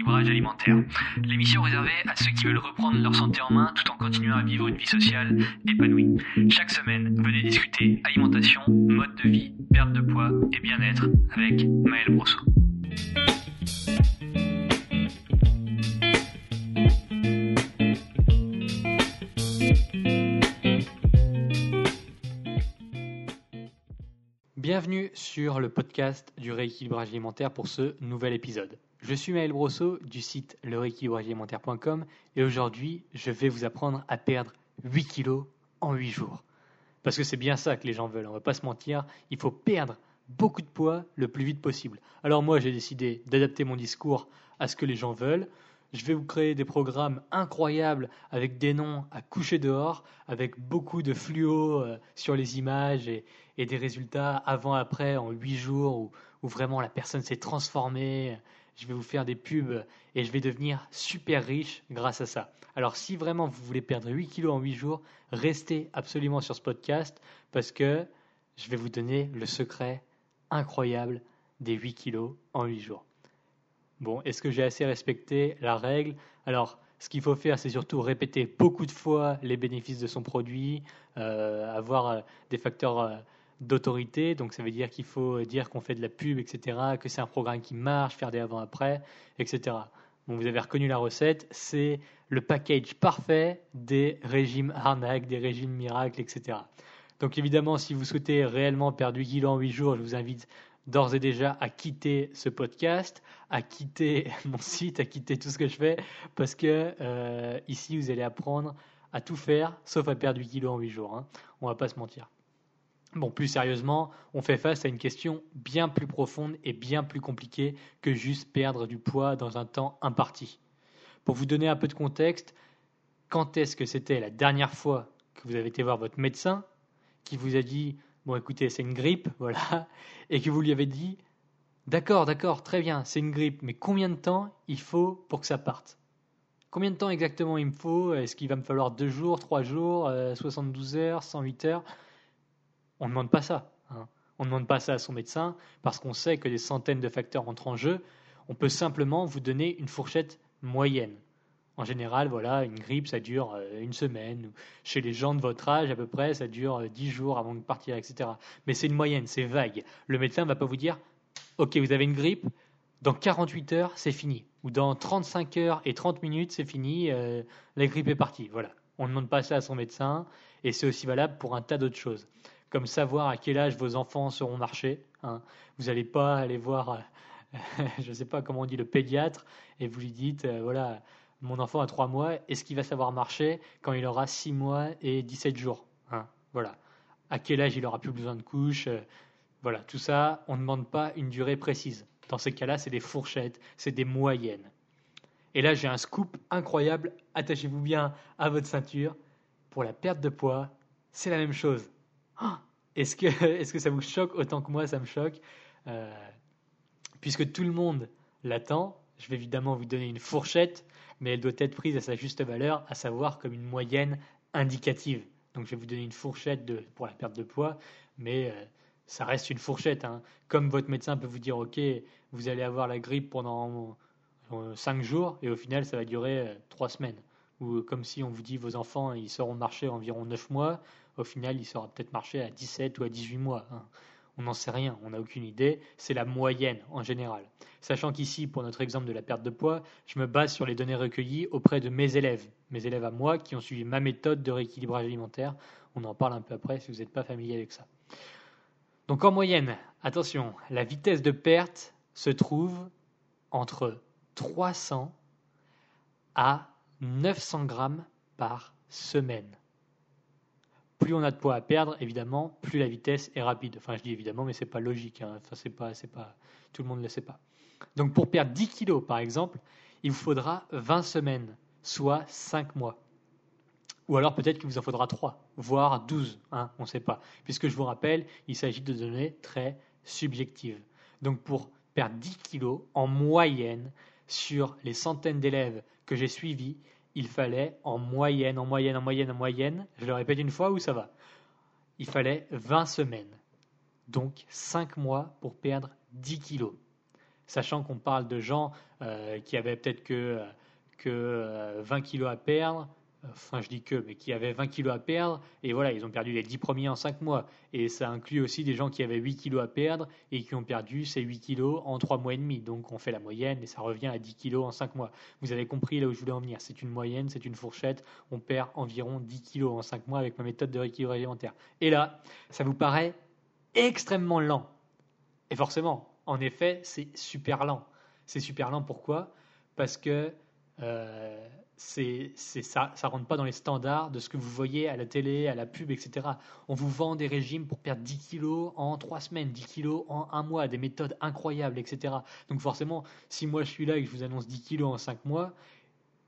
rééquilibrage alimentaire. L'émission réservée à ceux qui veulent reprendre leur santé en main tout en continuant à vivre une vie sociale épanouie. Chaque semaine, venez discuter alimentation, mode de vie, perte de poids et bien-être avec Maël Brosso. Bienvenue sur le podcast du rééquilibrage alimentaire pour ce nouvel épisode. Je suis Maël Brosseau du site lerééquilibragealimentaire.com et aujourd'hui je vais vous apprendre à perdre 8 kilos en 8 jours. Parce que c'est bien ça que les gens veulent, on va pas se mentir, il faut perdre beaucoup de poids le plus vite possible. Alors moi j'ai décidé d'adapter mon discours à ce que les gens veulent. Je vais vous créer des programmes incroyables avec des noms à coucher dehors, avec beaucoup de fluo euh, sur les images et, des résultats avant-après en 8 jours où vraiment la personne s'est transformée. Je vais vous faire des pubs et je vais devenir super riche grâce à ça. Alors si vraiment vous voulez perdre 8 kilos en 8 jours, restez absolument sur ce podcast parce que je vais vous donner le secret incroyable des 8 kilos en 8 jours. Bon, est-ce que j'ai assez respecté la règle? Alors, ce qu'il faut faire, c'est surtout répéter beaucoup de fois les bénéfices de son produit, euh, avoir euh, des facteurs euh, d'autorité. Donc, ça veut dire qu'il faut dire qu'on fait de la pub, etc., que c'est un programme qui marche, faire des avant-après, etc. Bon, vous avez reconnu la recette, c'est le package parfait des régimes arnaques, des régimes miracles, etc. Donc évidemment, si vous souhaitez réellement perdre 8 kilos en 8 jours, je vous invite d'ores et déjà à quitter ce podcast, à quitter mon site, à quitter tout ce que je fais, parce que euh, ici, vous allez apprendre à tout faire, sauf à perdre 8 kilos en 8 jours. Hein. On va pas se mentir. Bon, plus sérieusement, on fait face à une question bien plus profonde et bien plus compliquée que juste perdre du poids dans un temps imparti. Pour vous donner un peu de contexte, quand est-ce que c'était la dernière fois que vous avez été voir votre médecin qui vous a dit bon écoutez, c'est une grippe, voilà, et que vous lui avez dit, d'accord, d'accord, très bien, c'est une grippe, mais combien de temps il faut pour que ça parte? Combien de temps exactement il me faut? Est-ce qu'il va me falloir deux jours, trois jours, 72 euh, heures, 108 heures? On ne demande pas ça. Hein. On ne demande pas ça à son médecin parce qu'on sait que des centaines de facteurs entrent en jeu. On peut simplement vous donner une fourchette moyenne. En général, voilà, une grippe, ça dure euh, une semaine. Chez les gens de votre âge, à peu près, ça dure 10 euh, jours avant de partir, etc. Mais c'est une moyenne, c'est vague. Le médecin ne va pas vous dire, OK, vous avez une grippe, dans 48 heures, c'est fini. Ou dans 35 heures et 30 minutes, c'est fini, euh, la grippe est partie. Voilà. On ne demande pas ça à son médecin. Et c'est aussi valable pour un tas d'autres choses. Comme savoir à quel âge vos enfants seront marchés. Hein. Vous n'allez pas aller voir, je ne sais pas comment on dit, le pédiatre, et vous lui dites, voilà, mon enfant a 3 mois, est-ce qu'il va savoir marcher quand il aura 6 mois et 17 jours hein Voilà. À quel âge il aura plus besoin de couches euh, Voilà, tout ça, on ne demande pas une durée précise. Dans ces cas-là, c'est des fourchettes, c'est des moyennes. Et là, j'ai un scoop incroyable. Attachez-vous bien à votre ceinture. Pour la perte de poids, c'est la même chose. Est-ce que, est que ça vous choque autant que moi, ça me choque euh, Puisque tout le monde l'attend, je vais évidemment vous donner une fourchette mais elle doit être prise à sa juste valeur, à savoir comme une moyenne indicative. Donc je vais vous donner une fourchette de, pour la perte de poids, mais euh, ça reste une fourchette. Hein. Comme votre médecin peut vous dire, OK, vous allez avoir la grippe pendant 5 euh, jours, et au final, ça va durer 3 euh, semaines. Ou comme si on vous dit, vos enfants, ils sauront marcher environ 9 mois, au final, ils sauront peut-être marcher à 17 ou à 18 mois. Hein. On n'en sait rien, on n'a aucune idée, c'est la moyenne en général. Sachant qu'ici, pour notre exemple de la perte de poids, je me base sur les données recueillies auprès de mes élèves, mes élèves à moi qui ont suivi ma méthode de rééquilibrage alimentaire. On en parle un peu après si vous n'êtes pas familier avec ça. Donc en moyenne, attention, la vitesse de perte se trouve entre 300 à 900 grammes par semaine plus on a de poids à perdre, évidemment, plus la vitesse est rapide. Enfin, je dis évidemment, mais c'est pas logique. Hein. C'est pas, c'est pas, tout le monde ne le sait pas. Donc, pour perdre 10 kilos, par exemple, il vous faudra 20 semaines, soit 5 mois. Ou alors peut-être qu'il vous en faudra 3, voire 12, hein, on ne sait pas. Puisque je vous rappelle, il s'agit de données très subjectives. Donc pour perdre 10 kilos en moyenne sur les centaines d'élèves que j'ai suivis, il fallait en moyenne, en moyenne, en moyenne, en moyenne, je le répète une fois ou ça va Il fallait 20 semaines. Donc 5 mois pour perdre 10 kilos. sachant qu'on parle de gens qui avaient peut-être que, que 20 kilos à perdre, enfin je dis que, mais qui avaient 20 kilos à perdre, et voilà, ils ont perdu les 10 premiers en 5 mois. Et ça inclut aussi des gens qui avaient 8 kilos à perdre et qui ont perdu ces 8 kilos en 3 mois et demi. Donc on fait la moyenne et ça revient à 10 kilos en 5 mois. Vous avez compris là où je voulais en venir. C'est une moyenne, c'est une fourchette. On perd environ 10 kilos en 5 mois avec ma méthode de rééquilibrage alimentaire. Et là, ça vous paraît extrêmement lent. Et forcément, en effet, c'est super lent. C'est super lent pourquoi? Parce que... Euh, c'est, ça, ça rentre pas dans les standards de ce que vous voyez à la télé, à la pub, etc. On vous vend des régimes pour perdre 10 kilos en 3 semaines, 10 kilos en un mois, des méthodes incroyables, etc. Donc forcément, si moi je suis là et que je vous annonce 10 kilos en 5 mois,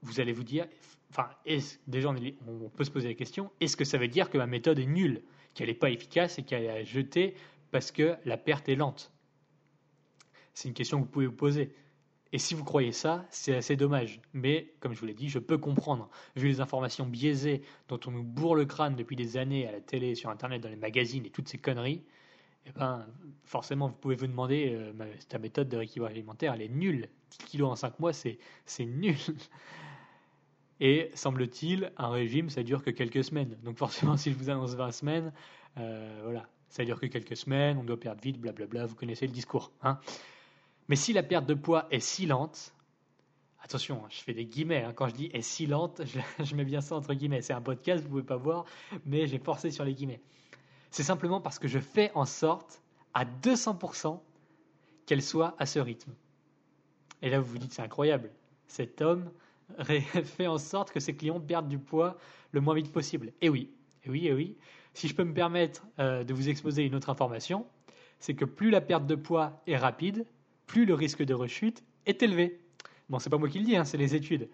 vous allez vous dire, enfin, déjà on, peut se poser la question, est-ce que ça veut dire que ma méthode est nulle, qu'elle n'est pas efficace et qu'elle est à jeter parce que la perte est lente? C'est une question que vous pouvez vous poser. Et si vous croyez ça, c'est assez dommage. Mais, comme je vous l'ai dit, je peux comprendre. Vu les informations biaisées dont on nous bourre le crâne depuis des années à la télé, sur Internet, dans les magazines et toutes ces conneries, eh ben, forcément, vous pouvez vous demander, euh, ta méthode de rééquilibrage alimentaire, elle est nulle. 10 kilos en 5 mois, c'est nul. Et semble-t-il, un régime, ça dure que quelques semaines. Donc forcément, si je vous annonce 20 semaines, euh, voilà, ça dure que quelques semaines, on doit perdre vite, blablabla, vous connaissez le discours. Hein mais si la perte de poids est si lente, attention, je fais des guillemets, hein, quand je dis est si lente, je, mets bien ça entre guillemets, c'est un podcast, vous ne pouvez pas voir, mais j'ai forcé sur les guillemets. C'est simplement parce que je fais en sorte à 200% qu'elle soit à ce rythme. Et là, vous vous dites, c'est incroyable. Cet homme fait en sorte que ses clients perdent du poids le moins vite possible. Et oui, et oui, et oui. Si je peux me permettre euh, de vous exposer une autre information, c'est que plus la perte de poids est rapide, plus le risque de rechute est élevé. Bon, c'est pas moi qui le dis, hein, c'est les études.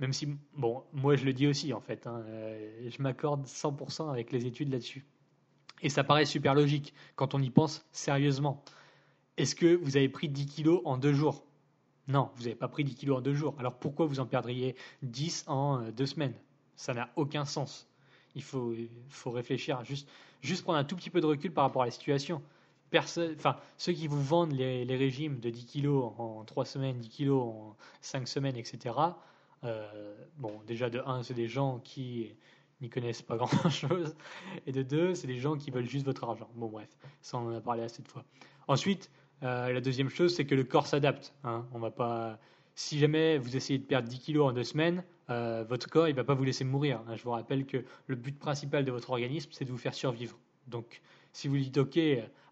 Même si, bon, moi je le dis aussi en fait. Hein, euh, je m'accorde 100% avec les études là-dessus. Et ça paraît super logique quand on y pense sérieusement. Est-ce que vous avez pris 10 kilos en deux jours? Non, vous n'avez pas pris 10 kilos en deux jours. Alors pourquoi vous en perdriez 10 en euh, deux semaines? Ça n'a aucun sens. Il faut, faut réfléchir, juste, juste prendre un tout petit peu de recul par rapport à la situation enfin, ceux qui vous vendent les, régimes de 10 kilos en 3 semaines, 10 kilos en 5 semaines, etc., euh, bon, déjà de 1, c'est des gens qui n'y connaissent pas grand-chose, et de 2, c'est des gens qui veulent juste votre argent. Bon, bref, ça on en a parlé à cette fois. Ensuite, euh, la deuxième chose, c'est que le corps s'adapte. Hein. On va pas... Si jamais vous essayez de perdre 10 kilos en 2 semaines, euh, votre corps il va pas vous laisser mourir. Hein. Je vous rappelle que le but principal de votre organisme, c'est de vous faire survivre. Donc, si vous dites OK,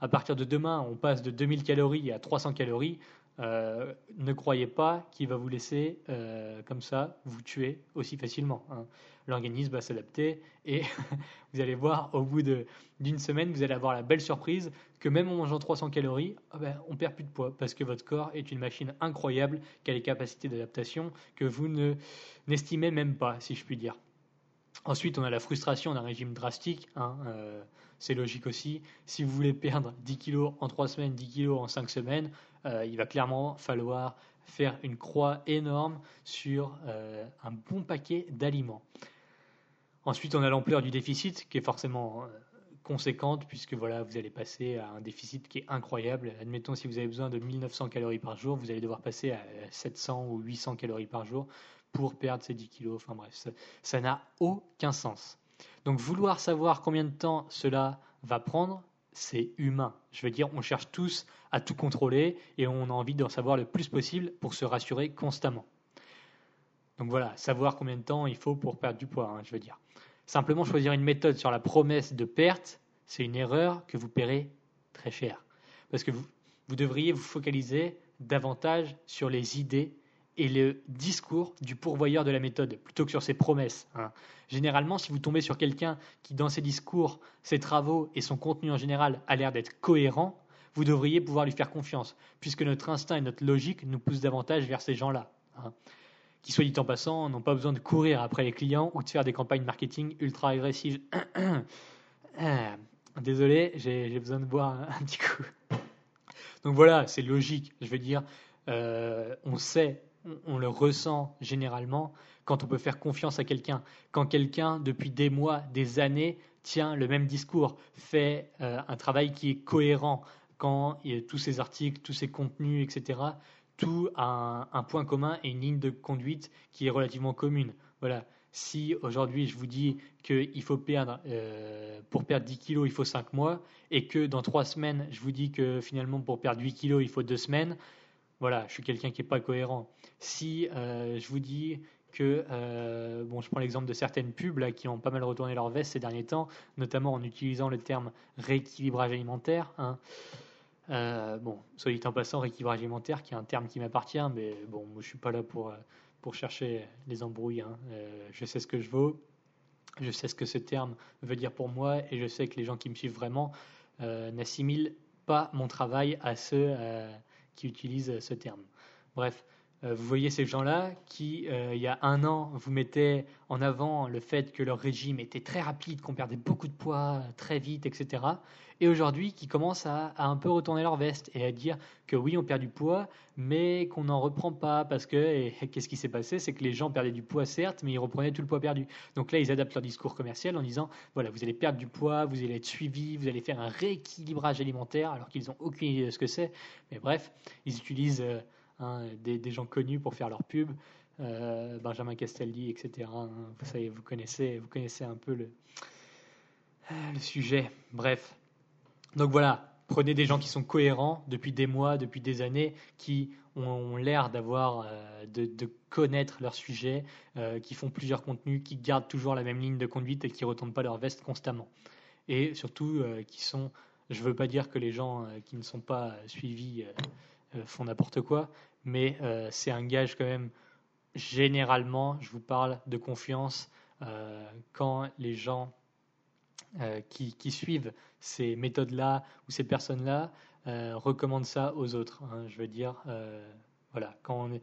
à partir de demain, on passe de 2000 calories à 300 calories, euh, ne croyez pas qu'il va vous laisser euh, comme ça vous tuer aussi facilement. Hein. L'organisme va s'adapter et vous allez voir au bout d'une semaine, vous allez avoir la belle surprise que même en mangeant 300 calories, oh ben, on perd plus de poids parce que votre corps est une machine incroyable qui a les capacités d'adaptation que vous n'estimez même pas, si je puis dire. Ensuite, on a la frustration d'un régime drastique. Hein, euh, c'est logique aussi. Si vous voulez perdre 10 kilos en 3 semaines, 10 kilos en 5 semaines, euh, il va clairement falloir faire une croix énorme sur euh, un bon paquet d'aliments. Ensuite, on a l'ampleur du déficit qui est forcément conséquente puisque voilà, vous allez passer à un déficit qui est incroyable. Admettons si vous avez besoin de 1900 calories par jour, vous allez devoir passer à 700 ou 800 calories par jour pour perdre ces 10 kilos. Enfin bref, ça n'a aucun sens. Donc vouloir savoir combien de temps cela va prendre, c'est humain. Je veux dire, on cherche tous à tout contrôler et on a envie d'en savoir le plus possible pour se rassurer constamment. Donc voilà, savoir combien de temps il faut pour perdre du poids, hein, je veux dire. Simplement choisir une méthode sur la promesse de perte, c'est une erreur que vous paierez très cher. Parce que vous, vous devriez vous focaliser davantage sur les idées et le discours du pourvoyeur de la méthode plutôt que sur ses promesses. Hein. Généralement, si vous tombez sur quelqu'un qui, dans ses discours, ses travaux et son contenu en général, a l'air d'être cohérent, vous devriez pouvoir lui faire confiance, puisque notre instinct et notre logique nous poussent davantage vers ces gens-là. Hein. Qui, soit dit en passant, n'ont pas besoin de courir après les clients ou de faire des campagnes marketing ultra agressives. Désolé, j'ai besoin de boire un, petit coup. Donc voilà, c'est logique. Je veux dire, euh, on sait on le ressent généralement quand on peut faire confiance à quelqu'un. Quand quelqu'un, depuis des mois, des années, tient le même discours, fait euh, un travail qui est cohérent, quand a tous ces articles, tous ces contenus, etc., tout a un, point commun et une ligne de conduite qui est relativement commune. Voilà. Si aujourd'hui je vous dis qu'il faut perdre, euh, pour perdre 10 kilos, il faut 5 mois, et que dans 3 semaines, je vous dis que finalement pour perdre 8 kilos, il faut 2 semaines, voilà, je suis quelqu'un qui n'est pas cohérent. Si euh, je vous dis que, euh, bon, je prends l'exemple de certaines pubs qui ont pas mal retourné leur veste ces derniers temps, notamment en utilisant le terme rééquilibrage alimentaire. Hein. Euh, bon, soit dit en passant, rééquilibrage alimentaire, qui est un terme qui m'appartient, mais bon, moi, je suis pas là pour, pour chercher les embrouilles. Hein. je sais ce que je vaux, je sais ce que ce terme veut dire pour moi, et je sais que les gens qui me suivent vraiment n'assimilent pas mon travail à ceux qui utilisent ce terme. Bref, vous voyez ces gens-là qui, euh, il y a un an, vous mettaient en avant le fait que leur régime était très rapide, qu'on perdait beaucoup de poids euh, très vite, etc. Et aujourd'hui, qui commencent à, un peu retourner leur veste et à dire que oui, on perd du poids, mais qu'on n'en reprend pas parce que, qu'est-ce qui s'est passé? C'est que les gens perdaient du poids, certes, mais ils reprenaient tout le poids perdu. Donc là, ils adaptent leur discours commercial en disant, voilà, vous allez perdre du poids, vous allez être suivi, vous allez faire un rééquilibrage alimentaire, alors qu'ils n'ont aucune idée de ce que c'est. Mais bref, ils utilisent... Hein, des, gens connus pour faire leur pub, euh, Benjamin Castaldi, etc. Hein. vous savez, vous connaissez, vous connaissez un peu le, le sujet. Bref, donc voilà, prenez des gens qui sont cohérents depuis des mois, depuis des années, qui ont l'air d'avoir, euh, de, connaître leur sujet, euh, qui font plusieurs contenus, qui gardent toujours la même ligne de conduite et qui ne retournent pas leur veste constamment. Et surtout, qui sont, je ne veux pas dire que les gens qui ne sont pas suivis font n'importe quoi, mais euh, c'est un gage quand même, généralement, je vous parle de confiance euh, quand les gens euh, qui, suivent ces méthodes-là ou ces personnes-là recommandent ça aux autres. Hein. je veux dire, voilà, quand on,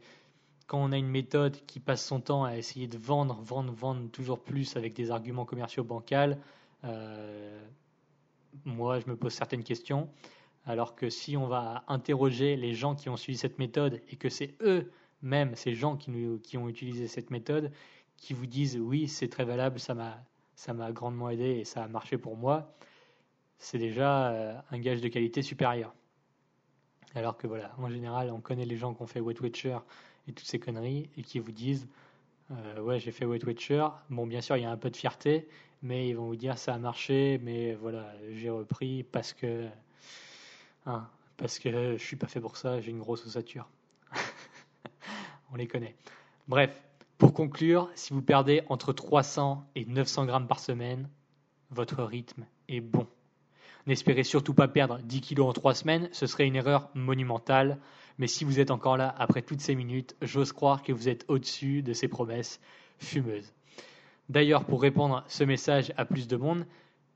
quand on a une méthode qui passe son temps à essayer de vendre, vendre, vendre toujours plus avec des arguments commerciaux bancals, moi, je me pose certaines questions. Alors que si on va interroger les gens qui ont suivi cette méthode et que c'est eux-mêmes, ces gens qui, ont utilisé cette méthode, qui vous disent oui, c'est très valable, ça m'a, ça m'a grandement aidé et ça a marché pour moi, c'est déjà euh, un gage de qualité supérieur. Alors que voilà, en général, on connaît les gens qui ont fait Wet Watcher et toutes ces conneries et qui vous disent euh, ouais, j'ai fait Wet Watcher. Bon, bien sûr, il y a un peu de fierté, mais ils vont vous dire ça a marché, mais voilà, j'ai repris parce que Hein, parce que je suis pas fait pour ça, j'ai une grosse ossature. On les connaît. Bref, pour conclure, si vous perdez entre 300 et 900 grammes par semaine, votre rythme est bon. N'espérez surtout pas perdre 10 kilos en 3 semaines, ce serait une erreur monumentale. Mais si vous êtes encore là après toutes ces minutes, j'ose croire que vous êtes au-dessus de ces promesses fumeuses. D'ailleurs, pour répondre ce message à plus de monde,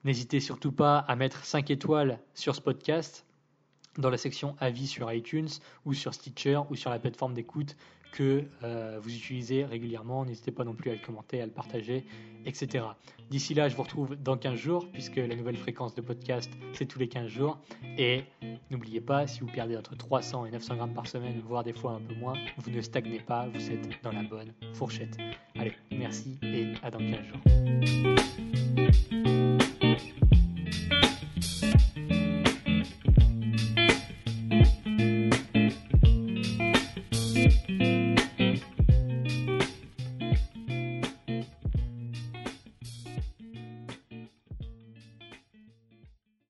n'hésitez surtout pas à mettre 5 étoiles sur ce podcast dans la section avis sur iTunes ou sur Stitcher ou sur la plateforme d'écoute que euh, vous utilisez régulièrement. N'hésitez pas non plus à le commenter, à le partager, etc. D'ici là, je vous retrouve dans 15 jours, puisque la nouvelle fréquence de podcast, c'est tous les 15 jours. Et n'oubliez pas, si vous perdez entre 300 et 900 grammes par semaine, voire des fois un peu moins, vous ne stagnez pas, vous êtes dans la bonne fourchette. Allez, merci et à dans 15 jours.